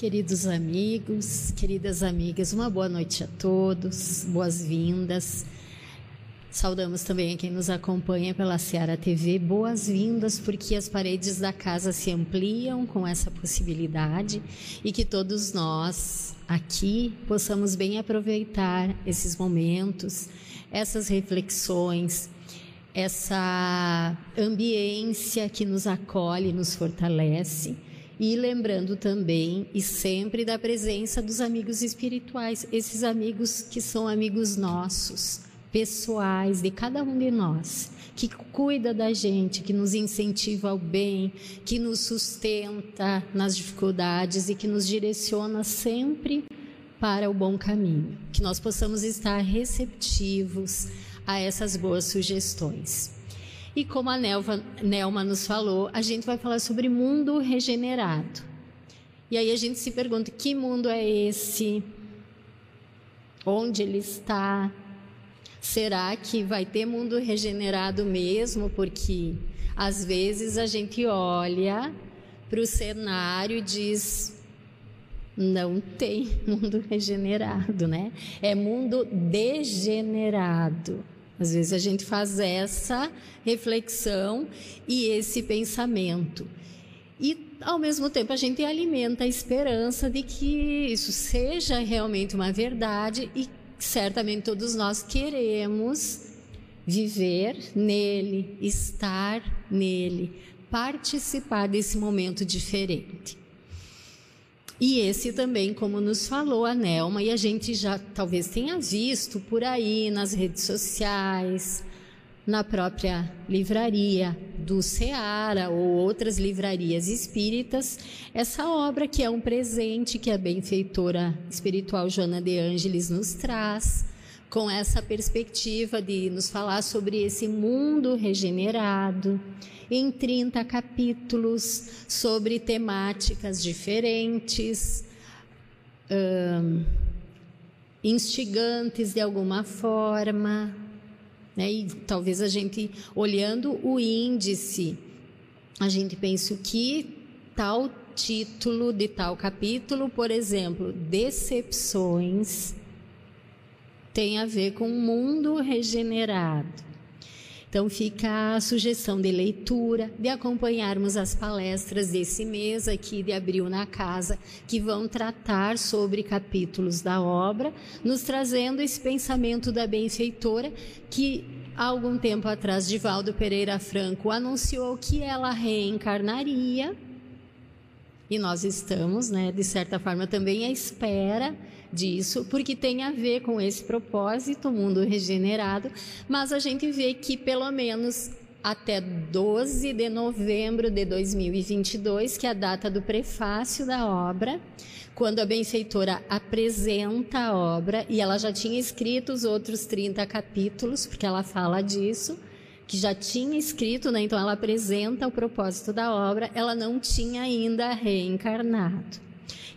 Queridos amigos, queridas amigas, uma boa noite a todos, boas-vindas. Saudamos também a quem nos acompanha pela Seara TV. Boas-vindas, porque as paredes da casa se ampliam com essa possibilidade e que todos nós aqui possamos bem aproveitar esses momentos, essas reflexões, essa ambiência que nos acolhe, nos fortalece. E lembrando também e sempre da presença dos amigos espirituais, esses amigos que são amigos nossos pessoais de cada um de nós, que cuida da gente, que nos incentiva ao bem, que nos sustenta nas dificuldades e que nos direciona sempre para o bom caminho. Que nós possamos estar receptivos a essas boas sugestões. E como a Nelva, Nelma nos falou, a gente vai falar sobre mundo regenerado. E aí a gente se pergunta: que mundo é esse? Onde ele está? Será que vai ter mundo regenerado mesmo? Porque às vezes a gente olha para o cenário e diz: não tem mundo regenerado, né? É mundo degenerado. Às vezes a gente faz essa reflexão e esse pensamento. E, ao mesmo tempo, a gente alimenta a esperança de que isso seja realmente uma verdade e certamente todos nós queremos viver nele, estar nele, participar desse momento diferente. E esse também, como nos falou a Nelma, e a gente já talvez tenha visto por aí nas redes sociais, na própria livraria do Ceará ou outras livrarias espíritas, essa obra que é um presente que a benfeitora espiritual Joana de Ângeles nos traz, com essa perspectiva de nos falar sobre esse mundo regenerado, em 30 capítulos, sobre temáticas diferentes, instigantes de alguma forma, né? E talvez a gente, olhando o índice, a gente pense que tal título de tal capítulo, por exemplo, decepções, tem a ver com um mundo regenerado. Então fica a sugestão de leitura, de acompanharmos as palestras desse mês aqui de abril na casa, que vão tratar sobre capítulos da obra, nos trazendo esse pensamento da benfeitora que há algum tempo atrás Divaldo Pereira Franco anunciou que ela reencarnaria. E nós estamos, né, de certa forma também à espera disso, porque tem a ver com esse propósito, mundo regenerado, mas a gente vê que pelo menos até 12 de novembro de 2022, que é a data do prefácio da obra, quando a benfeitora apresenta a obra, e ela já tinha escrito os outros 30 capítulos, porque ela fala disso, que já tinha escrito, né? então ela apresenta o propósito da obra, ela não tinha ainda reencarnado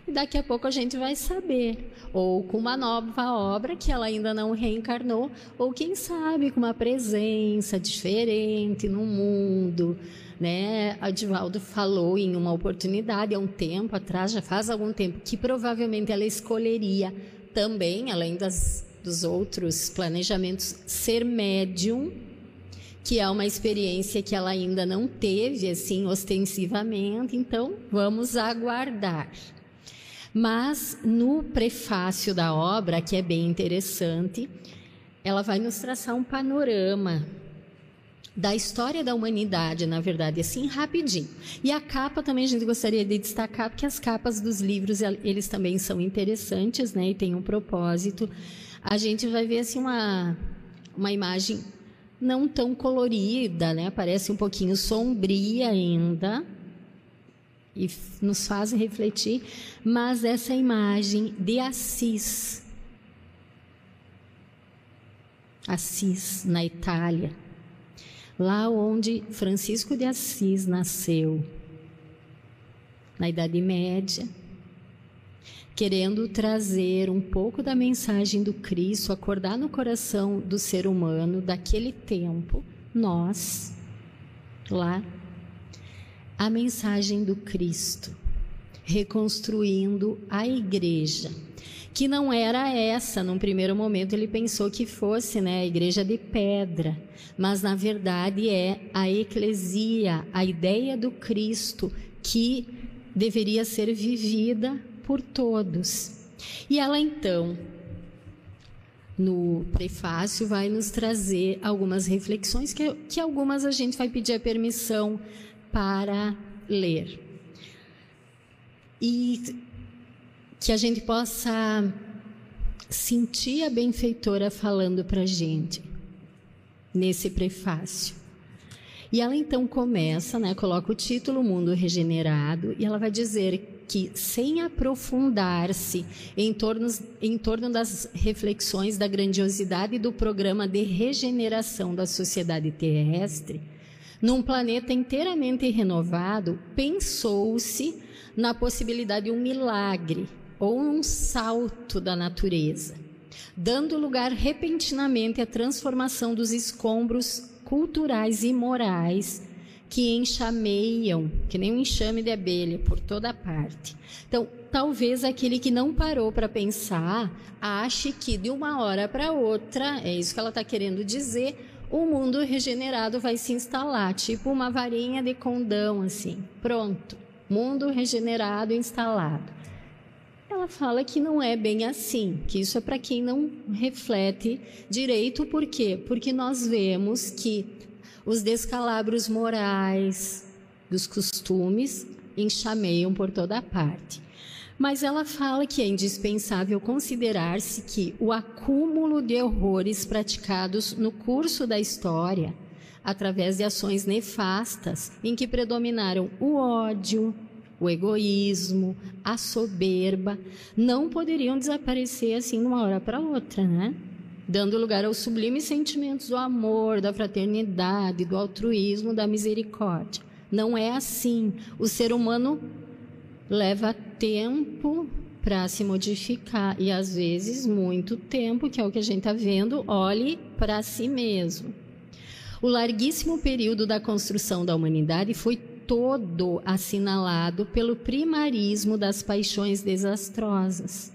e daqui a pouco a gente vai saber. Ou com uma nova obra que ela ainda não reencarnou, ou quem sabe com uma presença diferente no mundo. Né? A Divaldo falou em uma oportunidade há um tempo atrás, já faz algum tempo, que provavelmente ela escolheria também, além das, dos outros planejamentos, ser médium que é uma experiência que ela ainda não teve assim ostensivamente, então vamos aguardar. Mas no prefácio da obra, que é bem interessante, ela vai nos traçar um panorama da história da humanidade, na verdade, assim rapidinho. E a capa também a gente gostaria de destacar, porque as capas dos livros eles também são interessantes, né? E tem um propósito. A gente vai ver assim uma uma imagem não tão colorida, né? Parece um pouquinho sombria ainda, e nos faz refletir, mas essa imagem de Assis, Assis, na Itália, lá onde Francisco de Assis nasceu, na Idade Média, querendo trazer um pouco da mensagem do Cristo, acordar no coração do ser humano daquele tempo, nós, lá a mensagem do Cristo, reconstruindo a igreja. Que não era essa, num primeiro momento ele pensou que fosse né, a igreja de pedra, mas na verdade é a eclesia, a ideia do Cristo que deveria ser vivida por todos. E ela então, no prefácio, vai nos trazer algumas reflexões que, que algumas a gente vai pedir a permissão para ler. E que a gente possa sentir a benfeitora falando para a gente nesse prefácio. E ela então começa, né, coloca o título Mundo Regenerado e ela vai dizer que sem aprofundar-se em torno, em torno das reflexões da grandiosidade do programa de regeneração da sociedade terrestre, num planeta inteiramente renovado, pensou-se na possibilidade de um milagre ou um salto da natureza, dando lugar repentinamente à transformação dos escombros culturais e morais que enxameiam, que nem um enxame de abelha, por toda parte. Então, talvez aquele que não parou para pensar ache que de uma hora para outra, é isso que ela está querendo dizer, o mundo regenerado vai se instalar, tipo uma varinha de condão, assim. Pronto, mundo regenerado instalado ela fala que não é bem assim, que isso é para quem não reflete direito, por quê? Porque nós vemos que os descalabros morais, dos costumes, enxameiam por toda parte. Mas ela fala que é indispensável considerar-se que o acúmulo de horrores praticados no curso da história, através de ações nefastas, em que predominaram o ódio, o egoísmo, a soberba, não poderiam desaparecer assim de uma hora para outra, né? Dando lugar aos sublimes sentimentos do amor, da fraternidade, do altruísmo, da misericórdia. Não é assim. O ser humano leva tempo para se modificar e às vezes muito tempo, que é o que a gente está vendo, olhe para si mesmo. O larguíssimo período da construção da humanidade foi todo assinalado pelo primarismo das paixões desastrosas.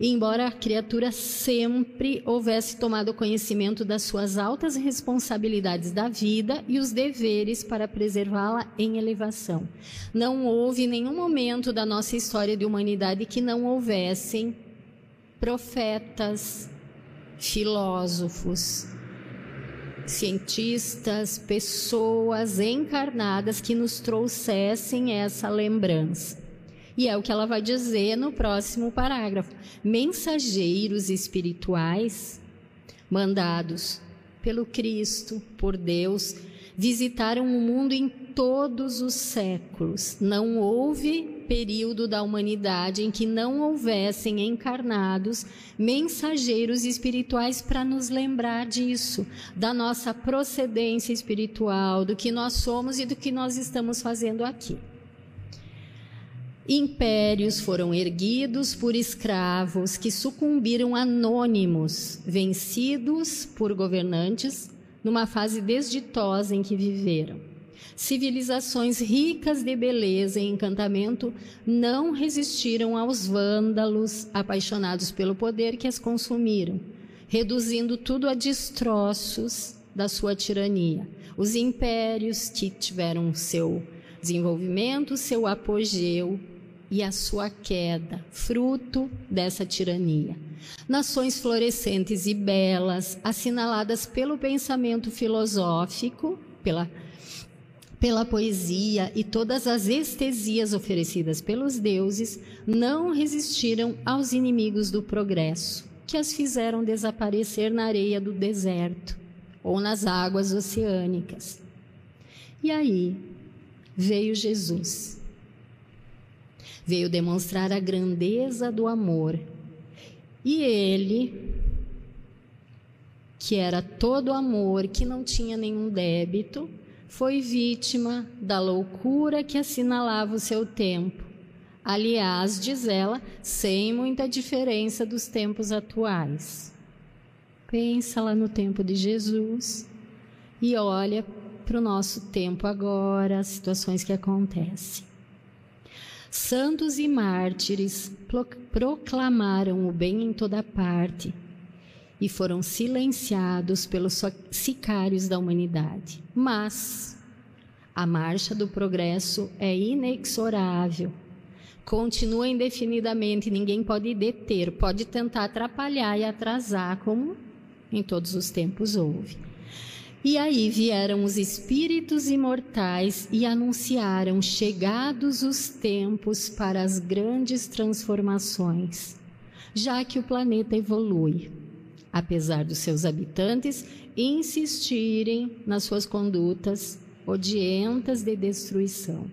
Embora a criatura sempre houvesse tomado conhecimento das suas altas responsabilidades da vida e os deveres para preservá-la em elevação, não houve nenhum momento da nossa história de humanidade que não houvessem profetas, filósofos, cientistas, pessoas encarnadas que nos trouxessem essa lembrança. E é o que ela vai dizer no próximo parágrafo. Mensageiros espirituais mandados pelo Cristo, por Deus, visitaram o mundo em todos os séculos. Não houve período da humanidade em que não houvessem encarnados mensageiros espirituais para nos lembrar disso, da nossa procedência espiritual, do que nós somos e do que nós estamos fazendo aqui. Impérios foram erguidos por escravos que sucumbiram anônimos, vencidos por governantes numa fase desditosa em que viveram. Civilizações ricas de beleza e encantamento não resistiram aos vândalos apaixonados pelo poder que as consumiram, reduzindo tudo a destroços da sua tirania. Os impérios que tiveram seu desenvolvimento, seu apogeu e a sua queda, fruto dessa tirania. Nações florescentes e belas, assinaladas pelo pensamento filosófico, pela pela poesia e todas as estesias oferecidas pelos deuses, não resistiram aos inimigos do progresso, que as fizeram desaparecer na areia do deserto ou nas águas oceânicas. E aí veio Jesus. Veio demonstrar a grandeza do amor. E ele, que era todo amor, que não tinha nenhum débito, foi vítima da loucura que assinalava o seu tempo. Aliás, diz ela, sem muita diferença dos tempos atuais. Pensa lá no tempo de Jesus e olha para o nosso tempo agora, as situações que acontecem. Santos e mártires proclamaram o bem em toda parte e foram silenciados pelos sicários da humanidade. Mas a marcha do progresso é inexorável. Continua indefinidamente, ninguém pode deter, pode tentar atrapalhar e atrasar, como em todos os tempos houve. E aí vieram os espíritos imortais e anunciaram chegados os tempos para as grandes transformações, já que o planeta evolui, apesar dos seus habitantes insistirem nas suas condutas odientas de destruição.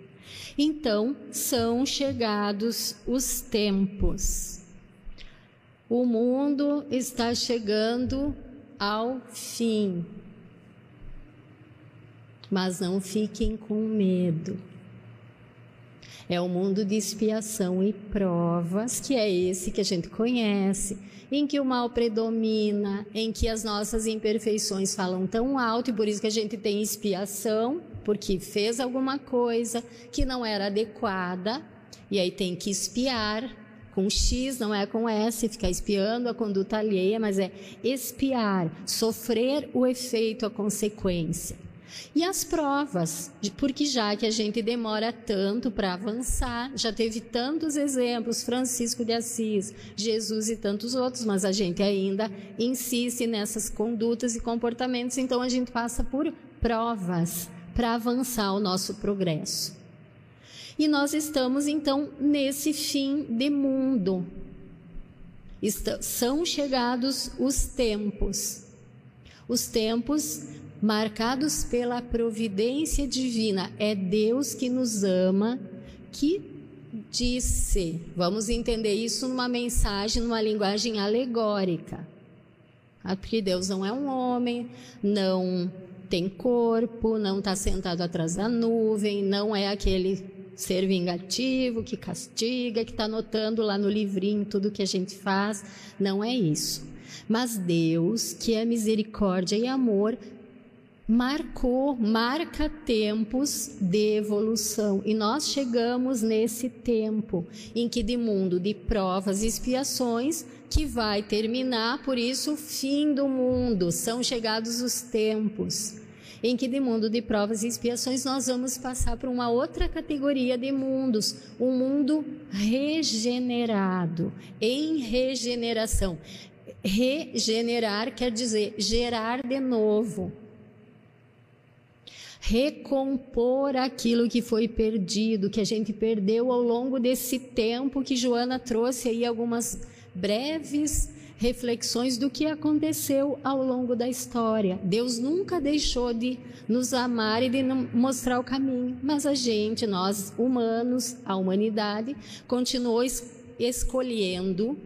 Então, são chegados os tempos. O mundo está chegando ao fim mas não fiquem com medo. É o mundo de expiação e provas, que é esse que a gente conhece, em que o mal predomina, em que as nossas imperfeições falam tão alto e por isso que a gente tem expiação, porque fez alguma coisa que não era adequada, e aí tem que espiar com X, não é com S, ficar espiando a conduta alheia, mas é espiar, sofrer o efeito, a consequência. E as provas, porque já que a gente demora tanto para avançar, já teve tantos exemplos, Francisco de Assis, Jesus e tantos outros, mas a gente ainda insiste nessas condutas e comportamentos, então a gente passa por provas para avançar o nosso progresso. E nós estamos então nesse fim de mundo. são chegados os tempos. Os tempos marcados pela providência divina. É Deus que nos ama, que disse. Vamos entender isso numa mensagem, numa linguagem alegórica. Ah, porque Deus não é um homem, não tem corpo, não está sentado atrás da nuvem, não é aquele ser vingativo que castiga, que está anotando lá no livrinho tudo que a gente faz. Não é isso. Mas Deus, que é misericórdia e amor, marcou, marca tempos de evolução. E nós chegamos nesse tempo em que de mundo de provas e expiações que vai terminar, por isso o fim do mundo, são chegados os tempos em que de mundo de provas e expiações nós vamos passar para uma outra categoria de mundos, um mundo regenerado, em regeneração. Regenerar quer dizer gerar de novo recompor aquilo que foi perdido, que a gente perdeu ao longo desse tempo que Joana trouxe aí algumas breves reflexões do que aconteceu ao longo da história. Deus nunca deixou de nos amar e de mostrar o caminho, mas a gente, nós humanos, a humanidade, continuou escolhendo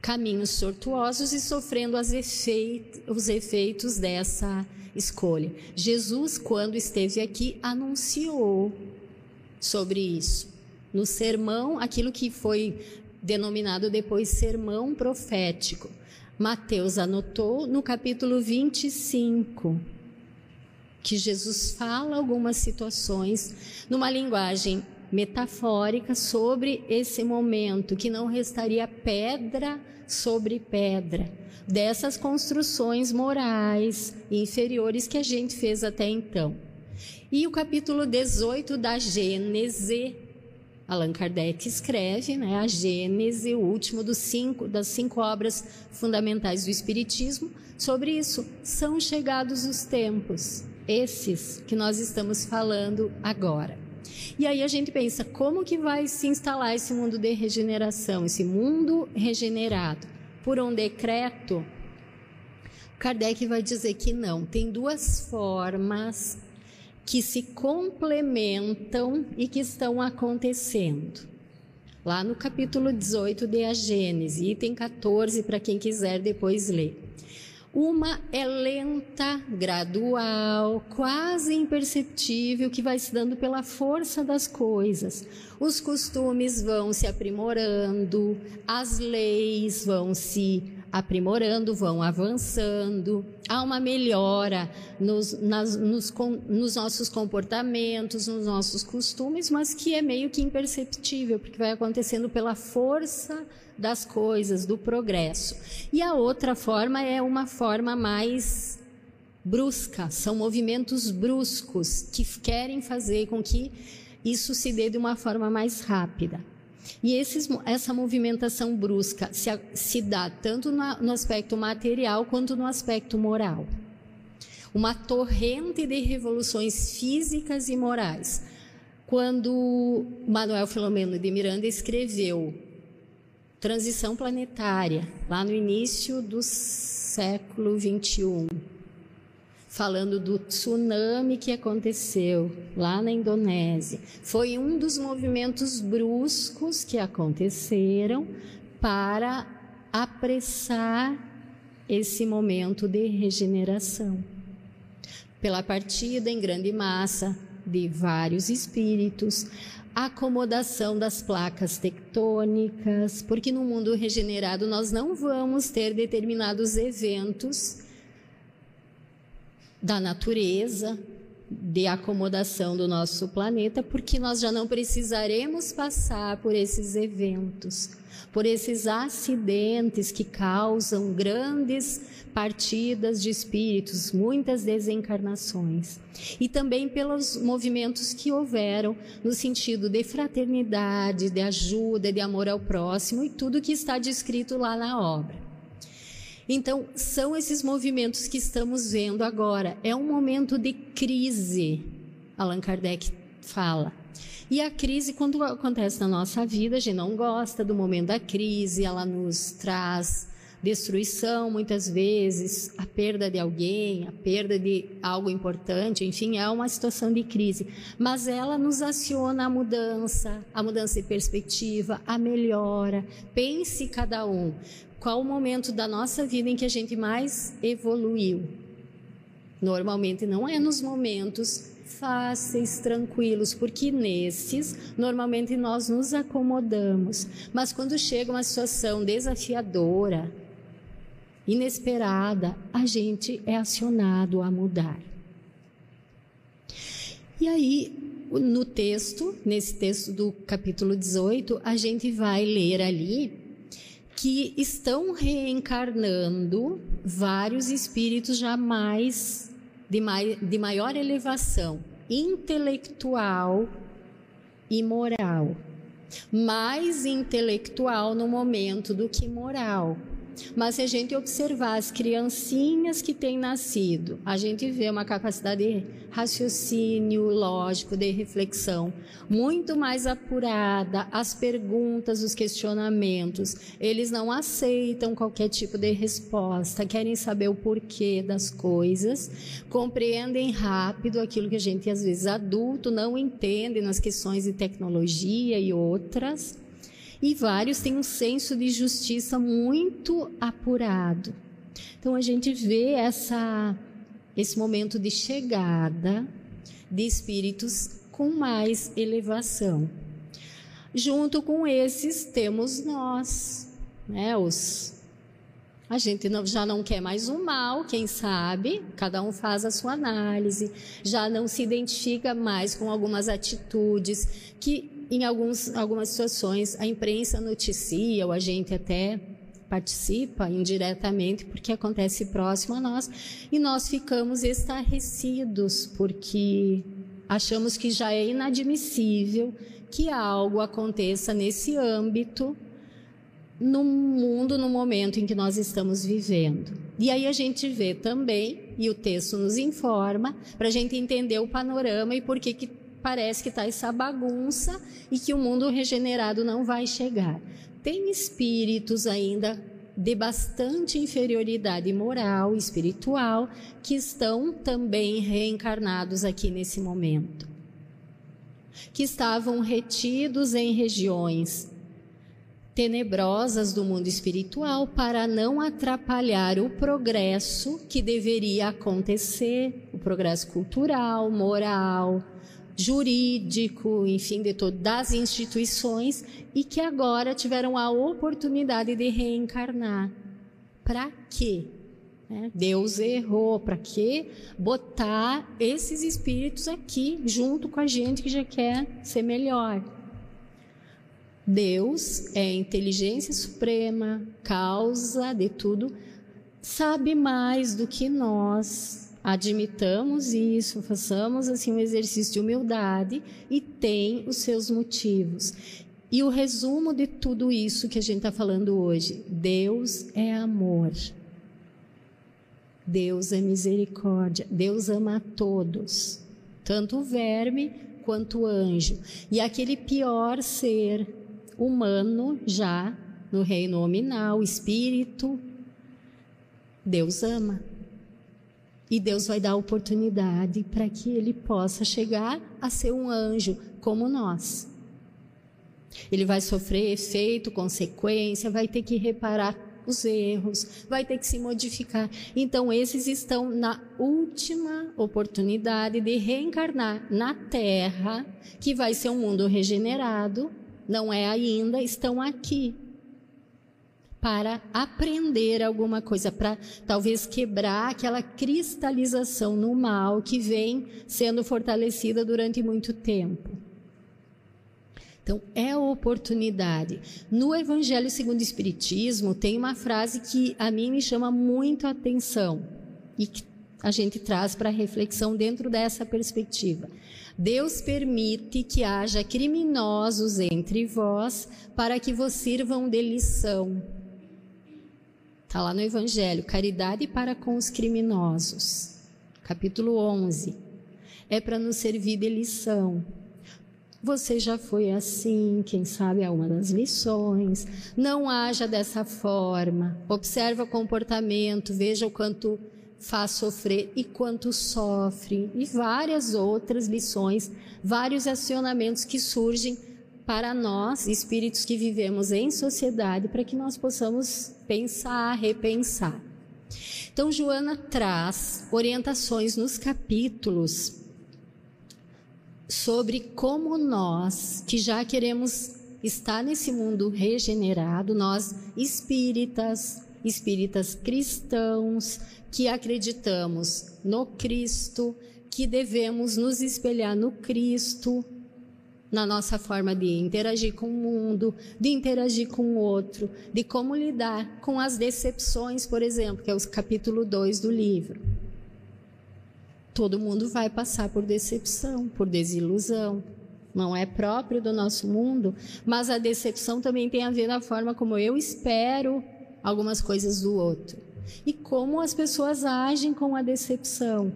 caminhos tortuosos e sofrendo os efeitos dessa escolha. Jesus, quando esteve aqui, anunciou sobre isso. No sermão, aquilo que foi denominado depois sermão profético. Mateus anotou no capítulo 25 que Jesus fala algumas situações numa linguagem metafórica sobre esse momento, que não restaria pedra sobre pedra, dessas construções morais inferiores que a gente fez até então. E o capítulo 18 da Gênese, Allan Kardec escreve, né, a Gênese, o último dos cinco, das cinco obras fundamentais do Espiritismo, sobre isso. São chegados os tempos, esses que nós estamos falando agora. E aí a gente pensa, como que vai se instalar esse mundo de regeneração, esse mundo regenerado? Por um decreto? Kardec vai dizer que não. Tem duas formas que se complementam e que estão acontecendo. Lá no capítulo 18 de A Gênese, item 14, para quem quiser depois ler. Uma é lenta, gradual, quase imperceptível, que vai se dando pela força das coisas. Os costumes vão se aprimorando, as leis vão se aprimorando, vão avançando, há uma melhora nos, nas, nos, nos, nossos comportamentos, nos nossos costumes, mas que é meio que imperceptível, porque vai acontecendo pela força das coisas, do progresso. E a outra forma é uma forma mais brusca, são movimentos bruscos que querem fazer com que isso se dê de uma forma mais rápida. E esses, essa movimentação brusca se, se dá tanto no, no aspecto material quanto no aspecto moral. Uma torrente de revoluções físicas e morais. Quando Manuel Filomeno de Miranda escreveu Transição Planetária, lá no início do século 21, falando do tsunami que aconteceu lá na Indonésia. Foi um dos movimentos bruscos que aconteceram para apressar esse momento de regeneração. Pela partida em grande massa de vários espíritos, acomodação das placas tectônicas, porque no mundo regenerado nós não vamos ter determinados eventos da natureza, de acomodação do nosso planeta, porque nós já não precisaremos passar por esses eventos, por esses acidentes que causam grandes partidas de espíritos, muitas desencarnações. E também pelos movimentos que houveram no sentido de fraternidade, de ajuda, de amor ao próximo e tudo que está descrito lá na obra. Então, são esses movimentos que estamos vendo agora. É um momento de crise, Allan Kardec fala. E a crise, quando acontece na nossa vida, a gente não gosta do momento da crise, ela nos traz destruição muitas vezes, a perda de alguém, a perda de algo importante, enfim, é uma situação de crise. Mas ela nos aciona a mudança, a mudança de perspectiva, a melhora. Pense cada um. Qual o momento da nossa vida em que a gente mais evoluiu? Normalmente não é nos momentos fáceis, tranquilos, porque nesses normalmente nós nos acomodamos. Mas quando chega uma situação desafiadora, inesperada, a gente é acionado a mudar. E aí, no texto, nesse texto do capítulo 18, a gente vai ler ali que estão reencarnando vários espíritos jamais de, mai, de maior elevação intelectual e moral. Mais intelectual no momento do que moral. Mas se a gente observar as criancinhas que têm nascido, a gente vê uma capacidade de raciocínio lógico, de reflexão muito mais apurada, as perguntas, os questionamentos, eles não aceitam qualquer tipo de resposta, querem saber o porquê das coisas, compreendem rápido aquilo que a gente às vezes adulto não entende nas questões de tecnologia e outras e vários têm um senso de justiça muito apurado. Então a gente vê essa esse momento de chegada de espíritos com mais elevação. Junto com esses temos nós, né, os a gente não, já não quer mais o mal, quem sabe, cada um faz a sua análise, já não se identifica mais com algumas atitudes que em alguns, algumas situações, a imprensa noticia, ou a gente até participa indiretamente, porque acontece próximo a nós, e nós ficamos estarrecidos, porque achamos que já é inadmissível que algo aconteça nesse âmbito no mundo, no momento em que nós estamos vivendo. E aí a gente vê também, e o texto nos informa, para a gente entender o panorama e por que, que parece que está essa bagunça e que o mundo regenerado não vai chegar. Tem espíritos ainda de bastante inferioridade moral e espiritual que estão também reencarnados aqui nesse momento. Que estavam retidos em regiões tenebrosas do mundo espiritual para não atrapalhar o progresso que deveria acontecer, o progresso cultural, moral, jurídico, enfim, de todas as instituições e que agora tiveram a oportunidade de reencarnar Para quê? É, Deus errou. Para quê? Botar esses espíritos aqui junto com a gente que já quer ser melhor. Deus é inteligência suprema, causa de tudo, sabe mais do que nós. Admitamos isso, façamos assim um exercício de humildade e tem os seus motivos. E o resumo de tudo isso que a gente está falando hoje: Deus é amor. Deus é misericórdia. Deus ama a todos, tanto o verme quanto o anjo. E aquele pior ser humano já no reino nominal, espírito, Deus ama. E Deus vai dar oportunidade para que ele possa chegar a ser um anjo como nós. Ele vai sofrer efeito, consequência, vai ter que reparar os erros, vai ter que se modificar. Então, esses estão na última oportunidade de reencarnar na Terra, que vai ser um mundo regenerado, não é ainda, estão aqui para aprender alguma coisa, para talvez quebrar aquela cristalização no mal que vem sendo fortalecida durante muito tempo. Então, é oportunidade. No Evangelho segundo o Espiritismo, tem uma frase que a mim me chama muito a atenção e que a gente traz para reflexão dentro dessa perspectiva. Deus permite que haja criminosos entre vós para que vos sirvam de lição. Está lá no Evangelho, caridade para com os criminosos. Capítulo 11. É para nos servir de lição. Você já foi assim, quem sabe é uma das lições. Não haja dessa forma. Observa o comportamento, veja o quanto faz sofrer e quanto sofre, e várias outras lições, vários acionamentos que surgem para nós, espíritos que vivemos em sociedade, para que nós possamos pensar, repensar. Então, Joana traz orientações nos capítulos sobre como nós, que já queremos estar nesse mundo regenerado, nós espíritas, espíritas cristãos, que acreditamos no Cristo, que devemos nos espelhar no Cristo, na nossa forma de interagir com o mundo, de interagir com o outro, de como lidar com as decepções, por exemplo, que é o capítulo 2 do livro. Todo mundo vai passar por decepção, por desilusão. Não é próprio do nosso mundo, mas a decepção também tem a ver na forma como eu espero algumas coisas do outro e como as pessoas agem com a decepção.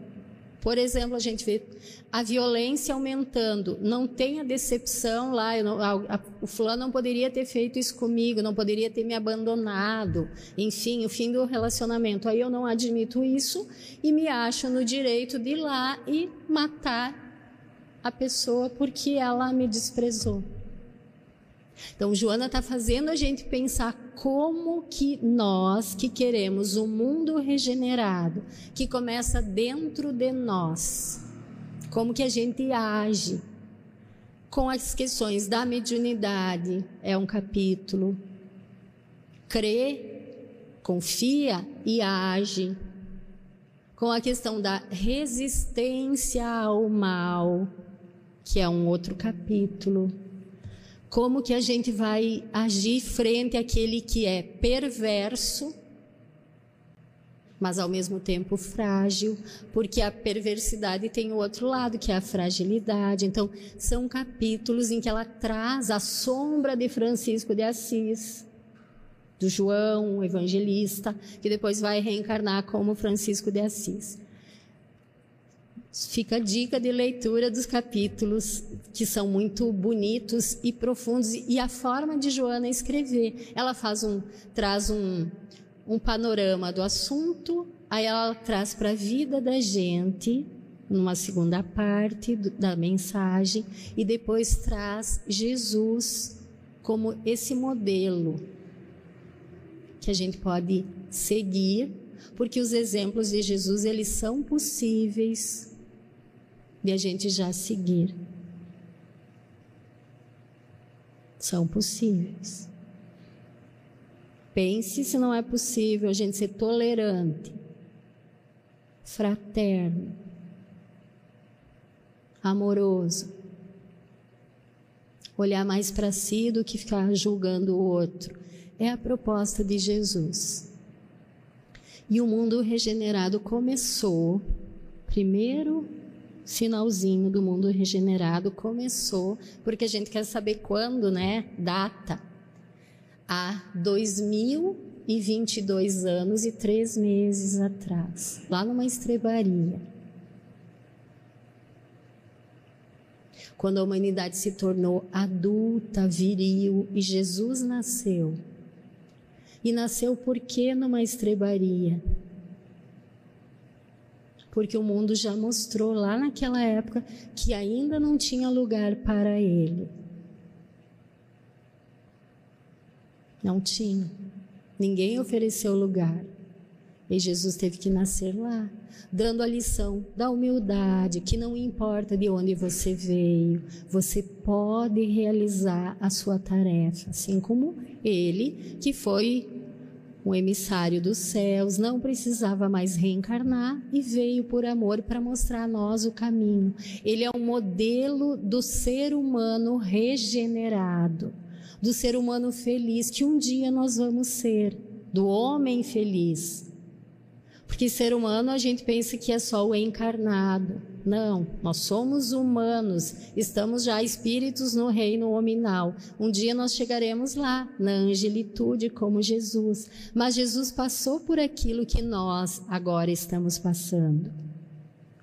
Por exemplo, a gente vê a violência aumentando, não tem a decepção lá, não, a, a, o fulano não poderia ter feito isso comigo, não poderia ter me abandonado, enfim, o fim do relacionamento. Aí eu não admito isso e me acho no direito de ir lá e matar a pessoa porque ela me desprezou. Então, Joana está fazendo a gente pensar como que nós, que queremos um mundo regenerado, que começa dentro de nós, como que a gente age com as questões da mediunidade, é um capítulo. Crê, confia e age. Com a questão da resistência ao mal, que é um outro capítulo como que a gente vai agir frente àquele que é perverso, mas ao mesmo tempo frágil, porque a perversidade tem o outro lado, que é a fragilidade. Então, são capítulos em que ela traz a sombra de Francisco de Assis, do João, evangelista, que depois vai reencarnar como Francisco de Assis. Fica a dica de leitura dos capítulos que são muito bonitos e profundos e a forma de Joana escrever. Ela faz um traz um, um panorama do assunto, aí ela traz para a vida da gente numa segunda parte do, da mensagem e depois traz Jesus como esse modelo que a gente pode seguir, porque os exemplos de Jesus eles são possíveis de a gente já seguir. São possíveis. Pense se não é possível a gente ser tolerante, fraterno, amoroso, olhar mais para si do que ficar julgando o outro. É a proposta de Jesus. E o mundo regenerado começou, primeiro sinalzinho do mundo regenerado começou, porque a gente quer saber quando, né? Data. Há 2022 anos e três meses atrás, lá numa estrebaria. Quando a humanidade se tornou adulta, viril e Jesus nasceu. E nasceu por quê numa estrebaria? Porque o mundo já mostrou lá naquela época que ainda não tinha lugar para ele. Não tinha. Ninguém ofereceu lugar. E Jesus teve que nascer lá, dando a lição da humildade, que não importa de onde você veio, você pode realizar a sua tarefa, assim como ele, que foi um emissário dos céus, não precisava mais reencarnar e veio por amor para mostrar a nós o caminho. Ele é um modelo do ser humano regenerado, do ser humano feliz que um dia nós vamos ser, do homem feliz. Porque ser humano a gente pensa que é só o encarnado. Não, nós somos humanos, estamos já espíritos no reino hominal. Um dia nós chegaremos lá, na angelitude, como Jesus. Mas Jesus passou por aquilo que nós agora estamos passando.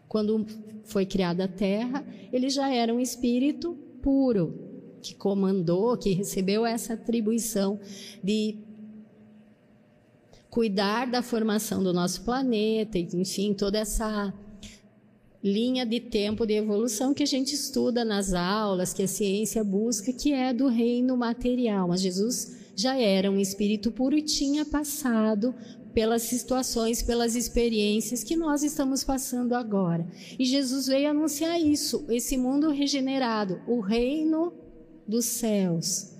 Quando foi criada a terra, ele já era um espírito puro, que comandou, que recebeu essa atribuição de cuidar da formação do nosso planeta, enfim, toda essa linha de tempo de evolução que a gente estuda nas aulas, que a ciência busca, que é do reino material. Mas Jesus já era um espírito puro e tinha passado pelas situações, pelas experiências que nós estamos passando agora. E Jesus veio anunciar isso, esse mundo regenerado, o reino dos céus.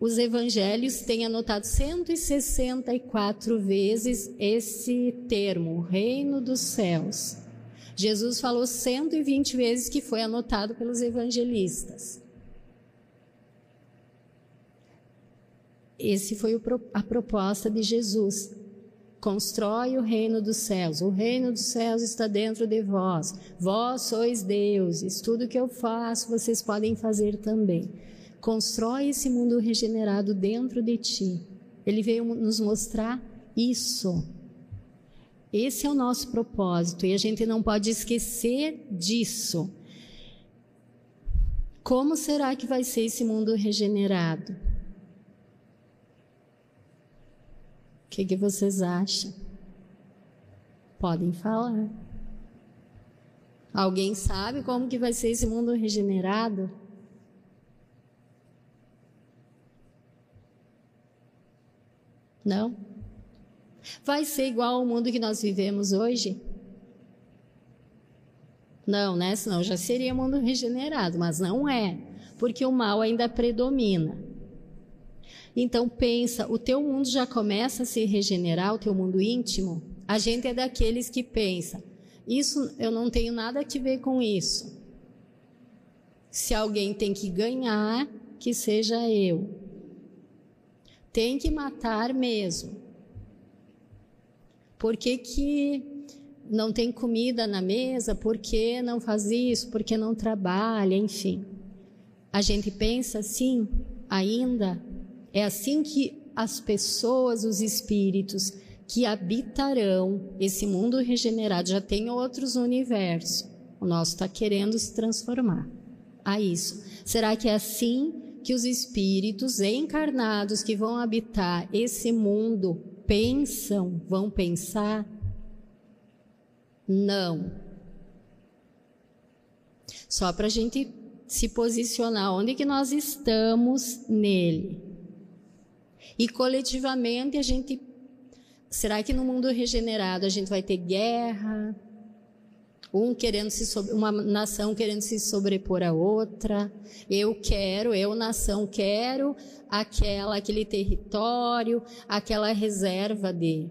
Os evangelhos têm anotado 164 vezes esse termo, reino dos céus. Jesus falou 120 vezes que foi anotado pelos evangelistas. Esse foi a proposta de Jesus. Constrói o reino dos céus. O reino dos céus está dentro de vós. Vós sois deuses. Tudo que eu faço, vocês podem fazer também. Constrói esse mundo regenerado dentro de ti. Ele veio nos mostrar isso. Esse é o nosso propósito e a gente não pode esquecer disso. Como será que vai ser esse mundo regenerado? O que, que vocês acham? Podem falar. Alguém sabe como que vai ser esse mundo regenerado? Não? Vai ser igual ao mundo que nós vivemos hoje? Não, né? Senão já seria mundo regenerado, mas não é, porque o mal ainda predomina. Então pensa, o teu mundo já começa a se regenerar, o teu mundo íntimo. A gente é daqueles que pensa, isso eu não tenho nada a ver com isso. Se alguém tem que ganhar, que seja eu. Tem que matar mesmo. Por que, que não tem comida na mesa? Por que não faz isso? Por que não trabalha? Enfim. A gente pensa assim ainda. É assim que as pessoas, os espíritos que habitarão esse mundo regenerado, já tem outros universos. O nosso está querendo se transformar a isso. Será que é assim que os espíritos encarnados que vão habitar esse mundo pensam, vão pensar? Não. Só para a gente se posicionar onde que nós estamos nele. E coletivamente a gente será que no mundo regenerado a gente vai ter guerra, Um querendo se sobre, uma nação querendo se sobrepor a outra. Eu quero, eu nação quero aquela aquele território, aquela reserva de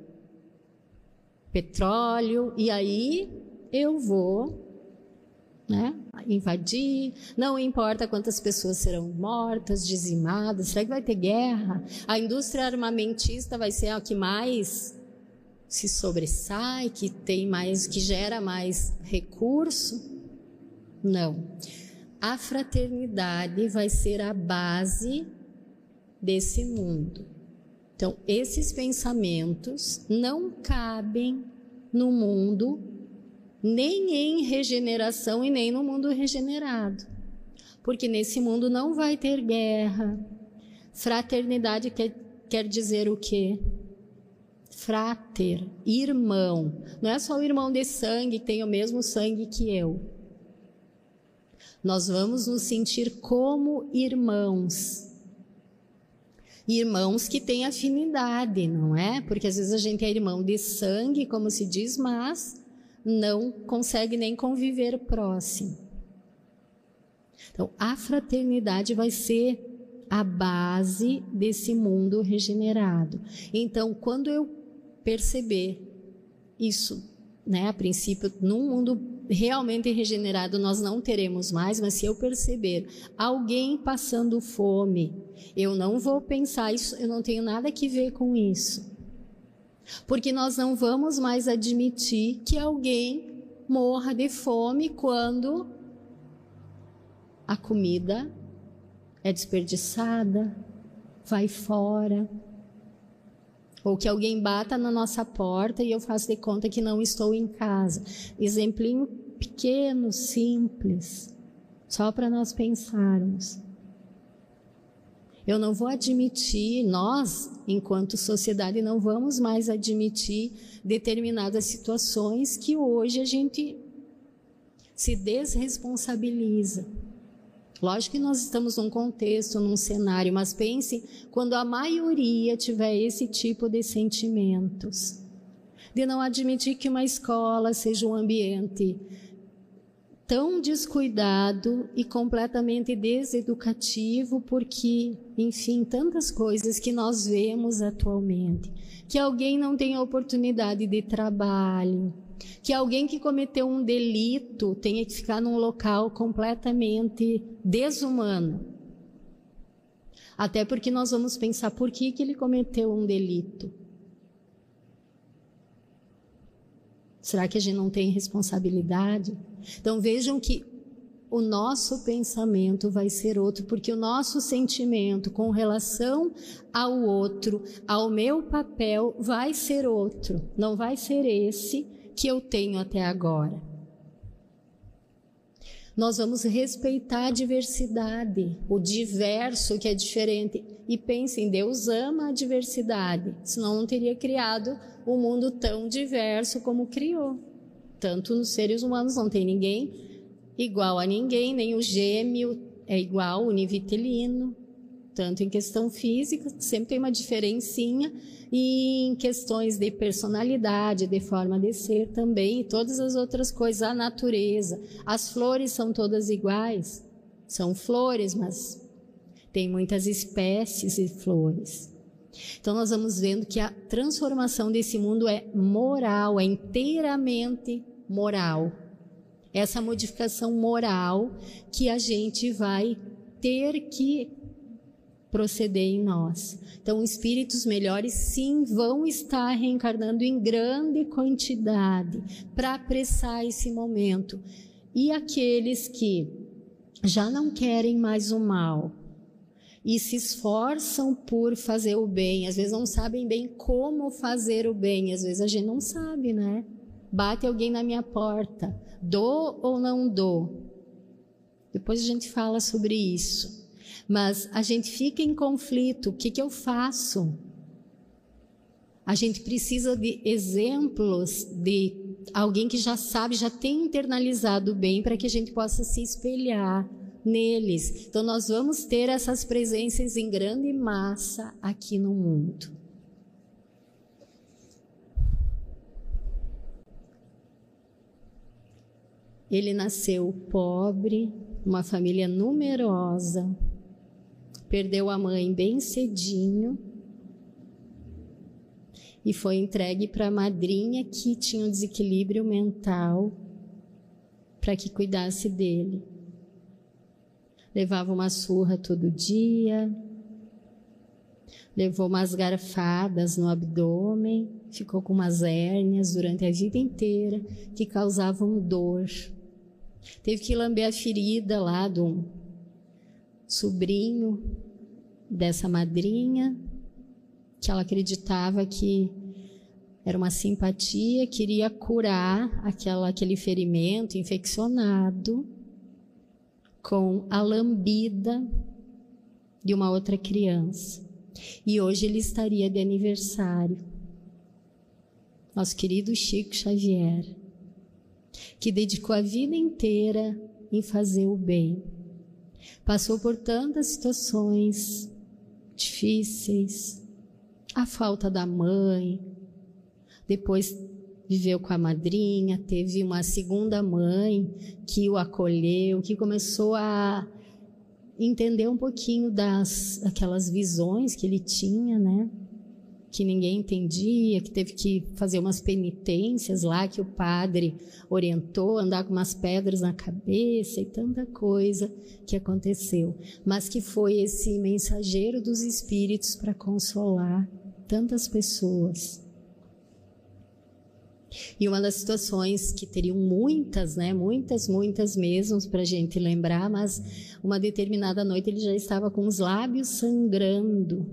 petróleo e aí eu vou né, invadir, não importa quantas pessoas serão mortas, dizimadas, será que vai ter guerra? A indústria armamentista vai ser a que mais se sobressai, que tem mais, que gera mais recurso? Não. A fraternidade vai ser a base desse mundo. Então, esses pensamentos não cabem no mundo, nem em regeneração e nem no mundo regenerado. Porque nesse mundo não vai ter guerra. Fraternidade quer, quer dizer o quê? Frater, irmão. Não é só o irmão de sangue que tem o mesmo sangue que eu. Nós vamos nos sentir como irmãos. Irmãos que têm afinidade, não é? Porque às vezes a gente é irmão de sangue, como se diz, mas não consegue nem conviver próximo. Então, a fraternidade vai ser a base desse mundo regenerado. Então, quando eu perceber isso, né? A princípio, num mundo realmente regenerado nós não teremos mais, mas se eu perceber alguém passando fome, eu não vou pensar isso, eu não tenho nada que ver com isso. Porque nós não vamos mais admitir que alguém morra de fome quando a comida é desperdiçada, vai fora, ou que alguém bata na nossa porta e eu faço de conta que não estou em casa. Exemplinho pequeno, simples, só para nós pensarmos. Eu não vou admitir, nós, enquanto sociedade, não vamos mais admitir determinadas situações que hoje a gente se desresponsabiliza. Lógico que nós estamos num contexto, num cenário, mas pense quando a maioria tiver esse tipo de sentimentos. De não admitir que uma escola seja um ambiente tão descuidado e completamente deseducativo, porque, enfim, tantas coisas que nós vemos atualmente. Que alguém não tem oportunidade de trabalho, que alguém que cometeu um delito tenha que ficar num local completamente desumano. Até porque nós vamos pensar por que, que ele cometeu um delito. Será que a gente não tem responsabilidade? Então vejam que o nosso pensamento vai ser outro, porque o nosso sentimento com relação ao outro, ao meu papel, vai ser outro. Não vai ser esse que eu tenho até agora. Nós vamos respeitar a diversidade, o diverso que é diferente. E pensem, Deus ama a diversidade, senão não teria criado um mundo tão diverso como criou. Tanto nos seres humanos não tem ninguém igual a ninguém, nem o gêmeo é igual, univitelino. Tanto em questão física, sempre tem uma diferencinha, e em questões de personalidade, de forma de ser também, e todas as outras coisas, a natureza. As flores são todas iguais, são flores, mas tem muitas espécies de flores. Então nós vamos vendo que a transformação desse mundo é moral, é inteiramente moral. Essa modificação moral que a gente vai ter que proceder em nós. Então, espíritos melhores, sim, vão estar reencarnando em grande quantidade para apressar esse momento. E aqueles que já não querem mais o mal e se esforçam por fazer o bem, às vezes não sabem bem como fazer o bem, às vezes a gente não sabe, né? Bate alguém na minha porta, dou ou não dou? Depois a gente fala sobre isso. Mas a gente fica em conflito. O que, que eu faço? A gente precisa de exemplos de alguém que já sabe, já tem internalizado bem, para que a gente possa se espelhar neles. Então, nós vamos ter essas presenças em grande massa aqui no mundo. Ele nasceu pobre, uma família numerosa, perdeu a mãe bem cedinho e foi entregue para a madrinha que tinha um desequilíbrio mental para que cuidasse dele. Levava uma surra todo dia, levou umas garfadas no abdômen, ficou com umas hérnias durante a vida inteira que causavam dor. Teve que lamber a ferida lá do sobrinho dessa madrinha, que ela acreditava que era uma simpatia, queria curar aquela, aquele ferimento infeccionado com a lambida de uma outra criança. E hoje ele estaria de aniversário. Nosso querido Chico Xavier, que dedicou a vida inteira em fazer o bem. Passou por tantas situações difíceis, a falta da mãe, depois viveu com a madrinha, teve uma segunda mãe que o acolheu, que começou a entender um pouquinho das aquelas visões que ele tinha, né? Que ninguém entendia, que teve que fazer umas penitências lá que o padre orientou, andar com umas pedras na cabeça e tanta coisa que aconteceu, mas que foi esse mensageiro dos espíritos para consolar tantas pessoas. E uma das situações que teriam muitas, né, muitas, muitas mesmo para a gente lembrar, mas uma determinada noite ele já estava com os lábios sangrando,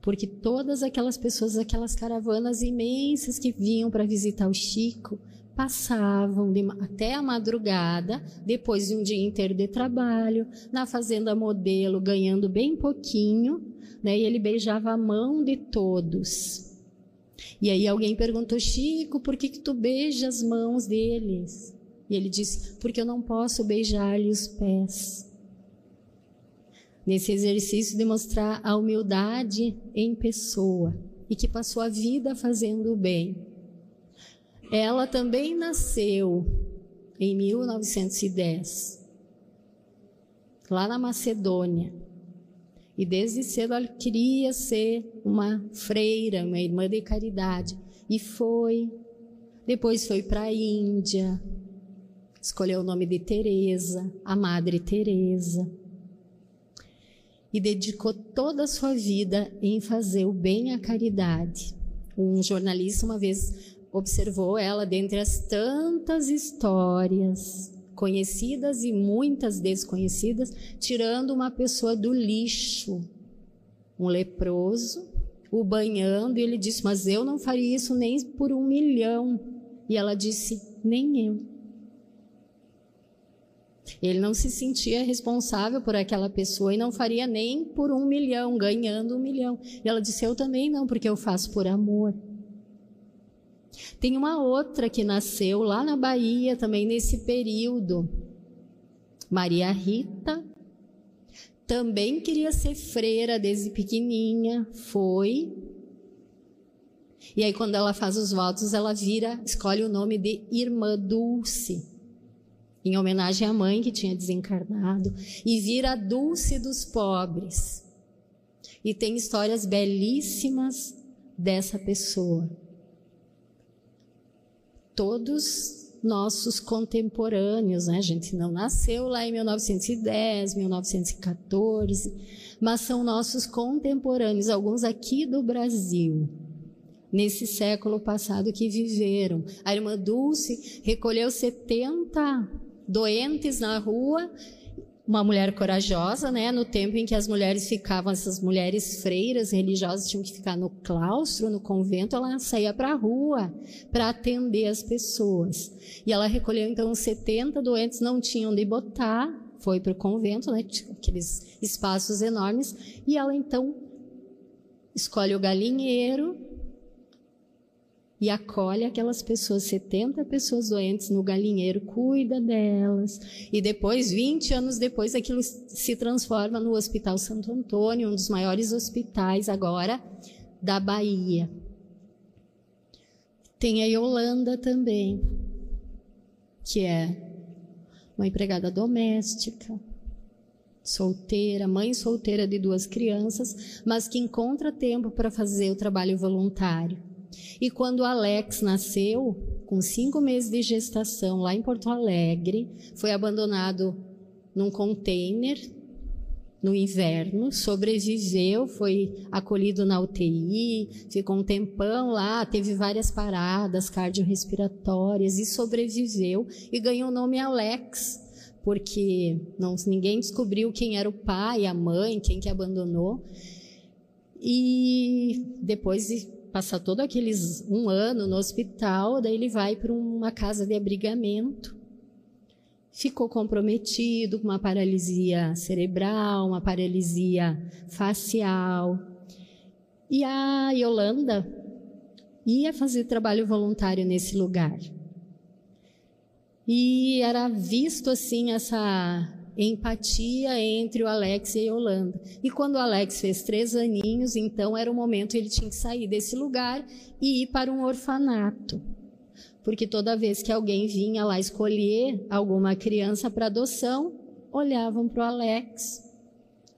porque todas aquelas pessoas, aquelas caravanas imensas que vinham para visitar o Chico, passavam de, até a madrugada, depois de um dia inteiro de trabalho, na fazenda modelo, ganhando bem pouquinho, né, e ele beijava a mão de todos. E aí alguém perguntou, Chico, por que, que tu beija as mãos deles? E ele disse, porque eu não posso beijar-lhe os pés. Nesse exercício de mostrar a humildade em pessoa e que passou a vida fazendo o bem. Ela também nasceu em 1910, lá na Macedônia. E desde cedo ela queria ser uma freira, uma irmã de caridade. E foi. Depois foi para a Índia. Escolheu o nome de Teresa, a Madre Teresa. E dedicou toda a sua vida em fazer o bem à caridade. Um jornalista uma vez observou ela dentre as tantas histórias conhecidas e muitas desconhecidas, tirando uma pessoa do lixo, um leproso, o banhando, e ele disse: Mas eu não faria isso nem por um milhão. E ela disse: Nem eu. Ele não se sentia responsável por aquela pessoa e não faria nem por um milhão, ganhando um milhão. E ela disse: Eu também não, porque eu faço por amor. Tem uma outra que nasceu lá na Bahia também nesse período. Maria Rita também queria ser freira desde pequenininha, foi. E aí quando ela faz os votos, ela vira, escolhe o nome de Irmã Dulce, em homenagem à mãe que tinha desencarnado, e vira Dulce dos pobres. E tem histórias belíssimas dessa pessoa todos nossos contemporâneos, né? A gente não nasceu lá em 1910, 1914, mas são nossos contemporâneos, alguns aqui do Brasil, nesse século passado que viveram. A irmã Dulce recolheu 70 doentes na rua uma mulher corajosa, né? No tempo em que as mulheres ficavam, essas mulheres freiras religiosas tinham que ficar no claustro, no convento, ela saía para a rua para atender as pessoas. E ela recolheu então 70 doentes, não tinham de botar, foi para o convento, né? Aqueles espaços enormes, e ela então escolhe o galinheiro e acolhe aquelas pessoas, 70 pessoas doentes no galinheiro, cuida delas. E depois, 20 anos depois, aquilo se transforma no Hospital Santo Antônio, um dos maiores hospitais agora da Bahia. Tem a Yolanda também. que é uma empregada doméstica, solteira, mãe solteira de duas crianças, mas que encontra tempo para fazer o trabalho voluntário. E quando Alex nasceu, com cinco meses de gestação, lá em Porto Alegre, foi abandonado num container no inverno, sobreviveu, foi acolhido na UTI, ficou um tempão lá, teve várias paradas cardiorrespiratórias e sobreviveu e ganhou o nome Alex, porque não, ninguém descobriu quem era o pai, a mãe, quem que abandonou. E depois de passar todo aqueles um ano no hospital, daí ele vai para uma casa de abrigamento ficou comprometido com uma paralisia cerebral, uma paralisia facial. E a Yolanda ia fazer trabalho voluntário nesse lugar. E era visto assim essa empatia entre o Alex e a Yolanda. E quando o Alex fez três aninhos, então era o momento ele tinha que sair desse lugar e ir para um orfanato porque toda vez que alguém vinha lá escolher alguma criança para adoção, olhavam para o Alex.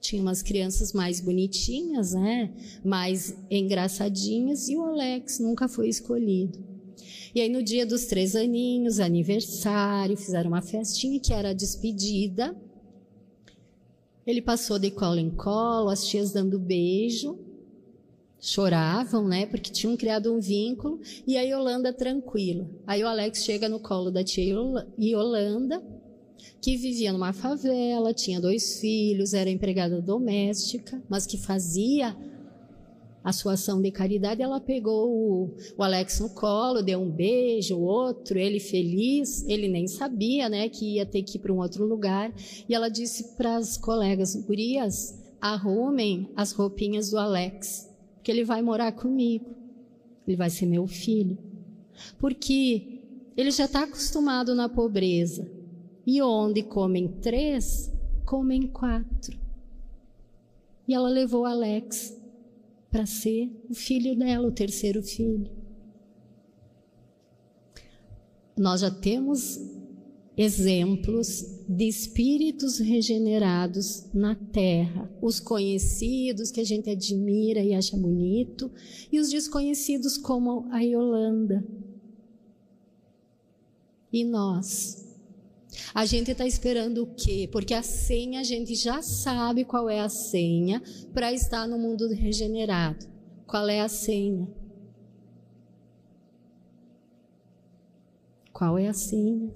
Tinha umas crianças mais bonitinhas, né? Mais engraçadinhas, e o Alex nunca foi escolhido. E aí, no dia dos três aninhos, aniversário, fizeram uma festinha que era a despedida. Ele passou de colo em colo, as tias dando beijo choravam, né, porque tinham criado um vínculo, e a Yolanda tranquila. Aí o Alex chega no colo da tia Yolanda, que vivia numa favela, tinha dois filhos, era empregada doméstica, mas que fazia a sua ação de caridade, ela pegou o, o, Alex no colo, deu um beijo, outro, ele feliz, ele nem sabia, né, que ia ter que ir para um outro lugar, e ela disse para as colegas, gurias, arrumem as roupinhas do Alex, que ele vai morar comigo, ele vai ser meu filho. Porque ele já está acostumado na pobreza. E onde comem três, comem quatro. E ela levou Alex para ser o filho dela, o terceiro filho. Nós já temos exemplos de espíritos regenerados na terra, os conhecidos que a gente admira e acha bonito, e os desconhecidos como a Yolanda. E nós? A gente está esperando o quê? Porque a senha a gente já sabe qual é a senha para estar no mundo regenerado. Qual é a senha? Qual é a senha?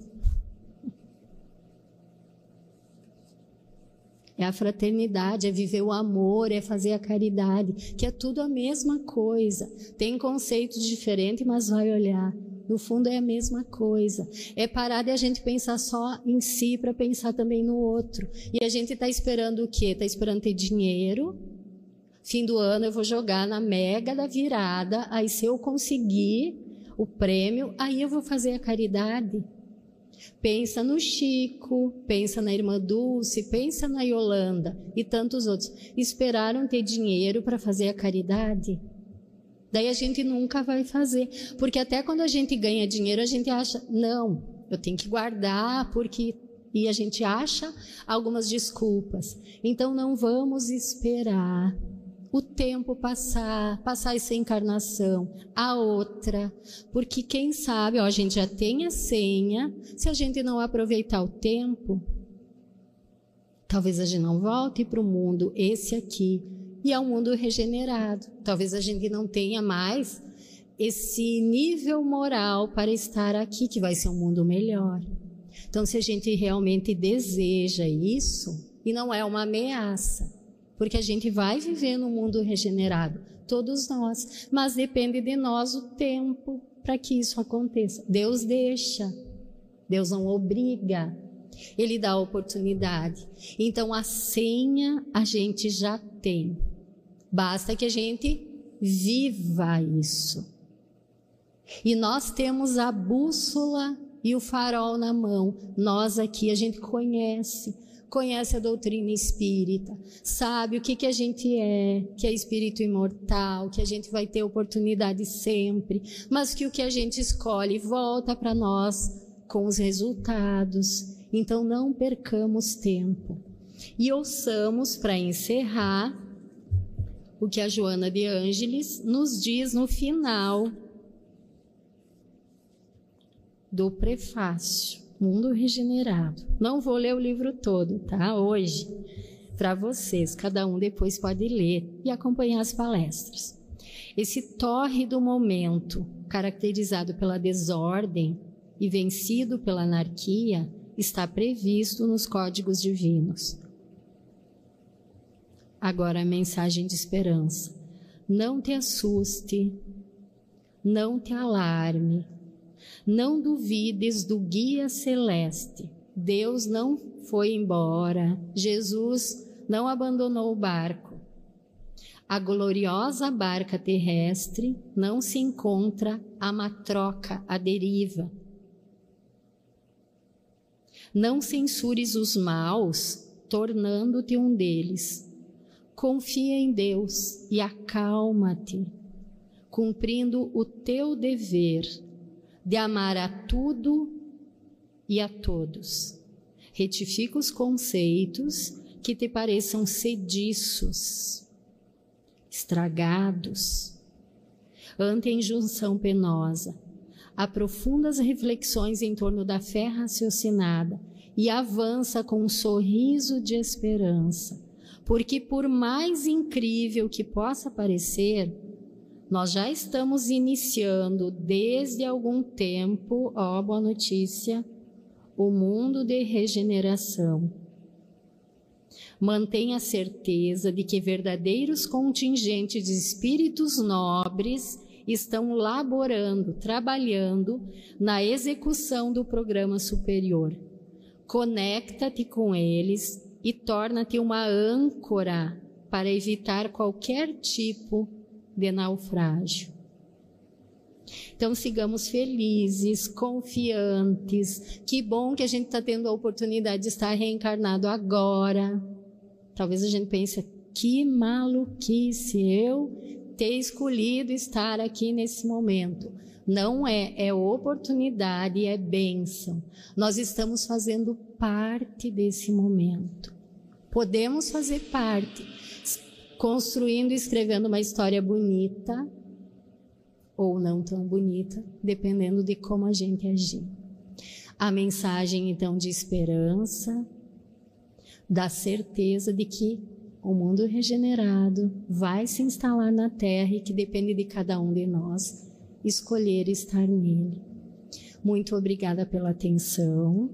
é a fraternidade, é viver o amor, é fazer a caridade, que é tudo a mesma coisa. Tem conceitos diferentes, mas vai olhar. No fundo é a mesma coisa. É parar de a gente pensar só em si para pensar também no outro. E a gente está esperando o quê? Está esperando ter dinheiro. Fim do ano eu vou jogar na mega da virada. Aí se eu conseguir o prêmio, aí eu vou fazer a caridade. Pensa no Chico, pensa na irmã Dulce, pensa na Yolanda e tantos outros. Esperaram ter dinheiro para fazer a caridade? Daí a gente nunca vai fazer. Porque até quando a gente ganha dinheiro, a gente acha, não, eu tenho que guardar porque. E a gente acha algumas desculpas. Então não vamos esperar o tempo passar, passar essa encarnação, a outra, porque quem sabe, ó, a gente já tem a senha, se a gente não aproveitar o tempo, talvez a gente não volte para o mundo, esse aqui, e é um mundo regenerado. Talvez a gente não tenha mais esse nível moral para estar aqui, que vai ser um mundo melhor. Então, se a gente realmente deseja isso, e não é uma ameaça, porque a gente vai viver no mundo regenerado, todos nós, mas depende de nós o tempo para que isso aconteça. Deus deixa, Deus não obriga, Ele dá a oportunidade. Então a senha a gente já tem, basta que a gente viva isso. E nós temos a bússola e o farol na mão. Nós aqui a gente conhece conhece a doutrina espírita, sabe o que, que a gente é, que é espírito imortal, que a gente vai ter oportunidade sempre, mas que o que a gente escolhe volta para nós com os resultados. Então não percamos tempo. E ouçamos para encerrar o que a Joana de Ângeles nos diz no final do prefácio, Mundo Regenerado. Não vou ler o livro todo, tá? Hoje, para vocês, cada um depois pode ler e acompanhar as palestras. Esse torre do momento, caracterizado pela desordem e vencido pela anarquia, está previsto nos códigos divinos. Agora a mensagem de esperança. Não te assuste, não te alarme, não duvides do guia celeste. Deus não foi embora, Jesus não abandonou o barco. A gloriosa barca terrestre não se encontra a matroca, a deriva. Não censures os maus, tornando-te um deles. Confia em Deus e acalma-te, cumprindo o teu dever de amar a tudo e a todos. Retifica os conceitos que te pareçam sediços, estragados. Ante a injunção penosa, aprofunda as reflexões em torno da fé raciocinada e avança com um sorriso de esperança, porque por mais incrível que possa parecer, nós já estamos iniciando desde algum tempo, ó, boa notícia, o mundo de regeneração. Mantenha a certeza de que verdadeiros contingentes de espíritos nobres estão laborando, trabalhando na execução do programa superior. Conecta-te com eles e torna-te uma âncora para evitar qualquer tipo de naufrágio. Então sigamos felizes, confiantes. Que bom que a gente está tendo a oportunidade de estar reencarnado agora. Talvez a gente pense, que maluquice eu ter escolhido estar aqui nesse momento. Não é, é oportunidade, é bênção. Nós estamos fazendo parte desse momento. Podemos fazer parte construindo e escrevendo uma história bonita ou não tão bonita, dependendo de como a gente agir. A mensagem então de esperança, da certeza de que o mundo regenerado vai se instalar na Terra e que depende de cada um de nós escolher estar nele. Muito obrigada pela atenção,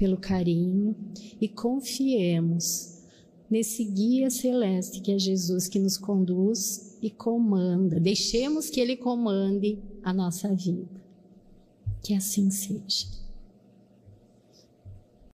pelo carinho e confiemos nesse guia celeste que é Jesus que nos conduz e comanda. Deixemos que ele comande a nossa vida. Que assim seja.